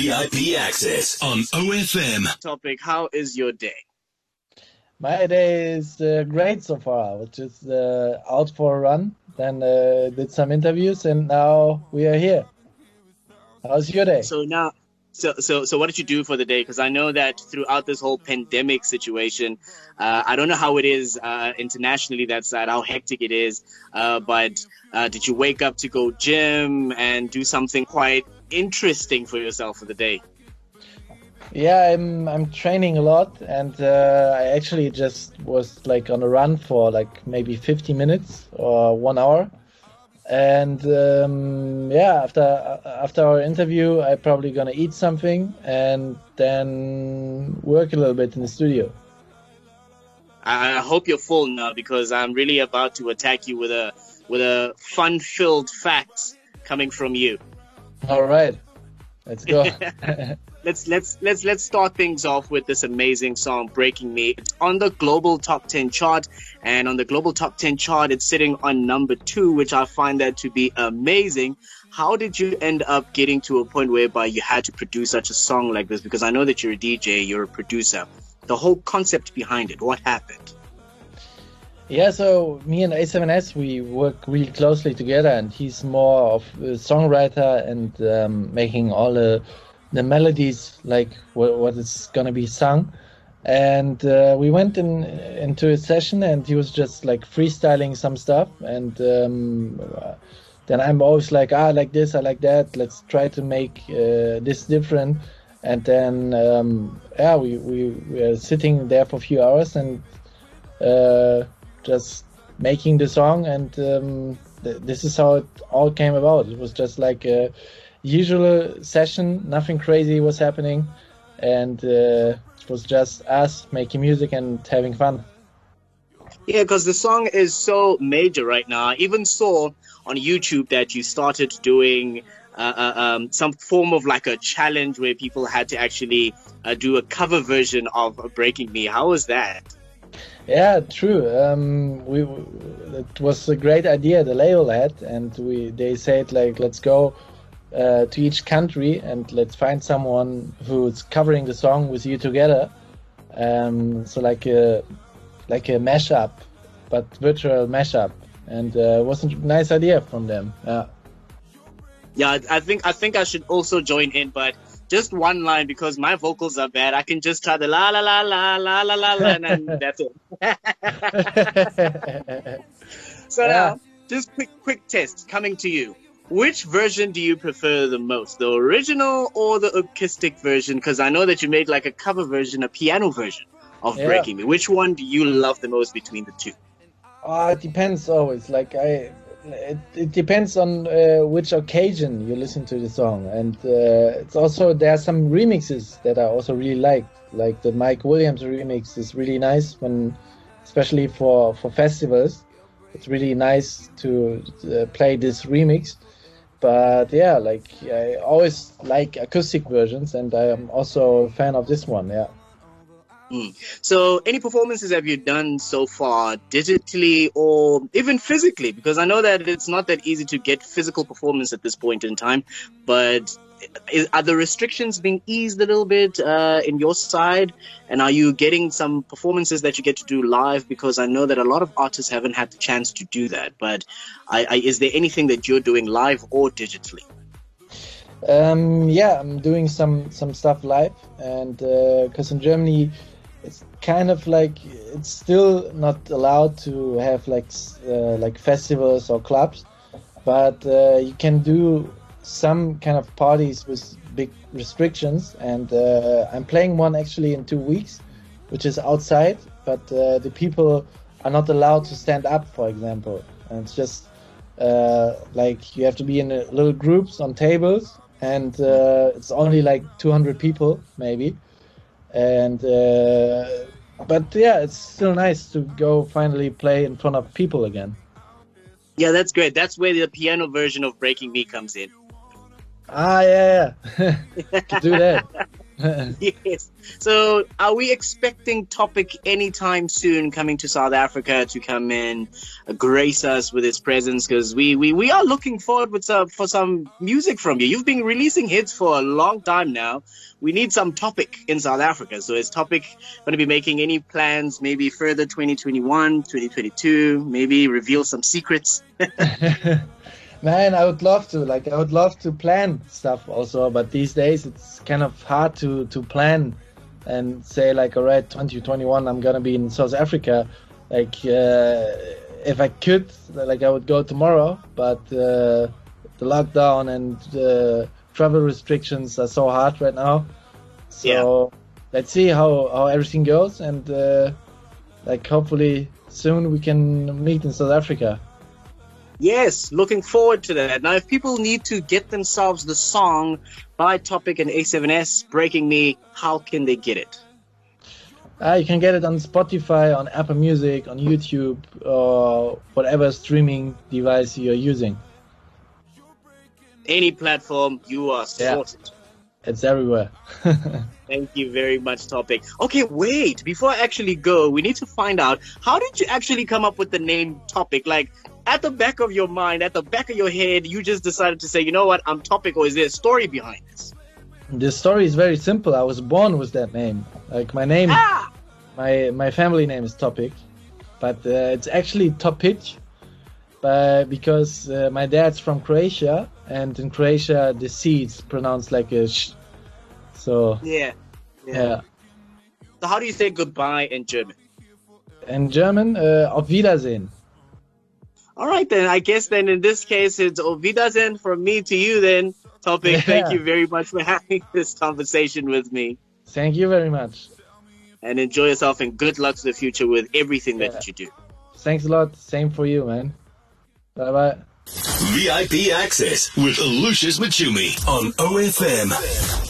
VIP access on OFM. Topic How is your day? My day is uh, great so far. I was just uh, out for a run, then uh, did some interviews, and now we are here. How's your day? So now, so so so, what did you do for the day? Because I know that throughout this whole pandemic situation, uh, I don't know how it is uh, internationally that side, how hectic it is. Uh, but uh, did you wake up to go gym and do something quite interesting for yourself for the day? Yeah, I'm I'm training a lot, and uh, I actually just was like on a run for like maybe 50 minutes or one hour. And um, yeah after after our interview i'm probably gonna eat something and then work a little bit in the studio. I hope you're full now because i'm really about to attack you with a with a fun filled facts coming from you all right. Let's go. Let's let's let's let's start things off with this amazing song breaking me. It's on the global top 10 chart and on the global top 10 chart it's sitting on number 2 which i find that to be amazing. How did you end up getting to a point whereby you had to produce such a song like this? Because i know that you're a dj you're a producer. The whole concept behind it what happened yeah, so me and A7S, we work really closely together, and he's more of a songwriter and um, making all the the melodies like what, what is gonna be sung. And uh, we went in into a session and he was just like freestyling some stuff. And um, then i'm always like ah I like this i like that let's try to make uh, this different. And then um, yeah we, we were sitting there for a few hours and uh, just making the song and um, th- this is how it all came about it was just like a, usual session. Nothing crazy was happening, and uh, it was just us making music and having fun. Yeah, because the song is so major right now. I even saw on YouTube that you started doing uh, uh, um, some form of like a challenge where people had to actually uh, do a cover version of Breaking Me. How was that? Yeah, true. Um, we it was a great idea the label had, and we they said like let's go uh, to each country and let's find someone who's covering the song with you together. Um, so like a like a mashup, but virtual mashup, and uh, was a nice idea from them. Yeah. Yeah, I think I think I should also join in, but just one line because my vocals are bad. I can just try the la la la la la la la, la and then that's it. so yeah. now, just quick quick test coming to you. Which version do you prefer the most, the original or the acoustic version? Because I know that you made like a cover version, a piano version of yeah. Breaking Me. Which one do you love the most between the two? Uh, it depends always. Like I, it, it depends on uh, which occasion you listen to the song, and uh, it's also there are some remixes that I also really like. Like the Mike Williams remix is really nice when, especially for for festivals. It's really nice to uh, play this remix but yeah, like I always like acoustic versions, and I am also a fan of this one. Yeah. Mm. So, any performances have you done so far, digitally or even physically? Because I know that it's not that easy to get physical performance at this point in time, but is, are the restrictions being eased a little bit uh, in your side? And are you getting some performances that you get to do live? Because I know that a lot of artists haven't had the chance to do that. But I, I, is there anything that you're doing live or digitally? Um, yeah, I'm doing some some stuff live, and because uh, in Germany, it's kind of like it's still not allowed to have like uh, like festivals or clubs, but uh, you can do some kind of parties with big restrictions, and uh, I'm playing one actually in two weeks, which is outside, but uh, the people are not allowed to stand up, for example, and it's just uh, like you have to be in little groups on tables, and uh, it's only like 200 people maybe, and uh, but yeah, it's still nice to go finally play in front of people again. Yeah, that's great. That's where the piano version of Breaking Me comes in. Ah, yeah, yeah. do that. yes. So, are we expecting Topic anytime soon coming to South Africa to come in, uh, grace us with its presence? Because we, we, we are looking forward with some, for some music from you. You've been releasing hits for a long time now. We need some Topic in South Africa. So, is Topic going to be making any plans, maybe further 2021, 2022, maybe reveal some secrets? Man, I would love to. Like, I would love to plan stuff also, but these days it's kind of hard to to plan and say like, all right, 2021, I'm gonna be in South Africa. Like, uh, if I could, like, I would go tomorrow, but uh, the lockdown and uh, travel restrictions are so hard right now. So yeah. let's see how how everything goes, and uh, like, hopefully soon we can meet in South Africa. Yes, looking forward to that. Now, if people need to get themselves the song by Topic and A7S, Breaking Me, how can they get it? Uh, you can get it on Spotify, on Apple Music, on YouTube, or whatever streaming device you're using. Any platform, you are sorted. Yeah. It's everywhere. Thank you very much, Topic. Okay, wait. Before I actually go, we need to find out how did you actually come up with the name Topic? Like, at the back of your mind, at the back of your head, you just decided to say, you know what, I'm topic, or is there a story behind this? The story is very simple. I was born with that name. Like my name, ah! my my family name is Topic, but uh, it's actually Topic, but because uh, my dad's from Croatia, and in Croatia the C is pronounced like a sh. So yeah, yeah. yeah. So how do you say goodbye in German? In German, uh, auf Wiedersehen. All right, then. I guess then in this case, it's Ovidazen from me to you, then. Topic, yeah. thank you very much for having this conversation with me. Thank you very much. And enjoy yourself and good luck to the future with everything yeah. that you do. Thanks a lot. Same for you, man. Bye bye. VIP access with Lucius Mocumi on OFM.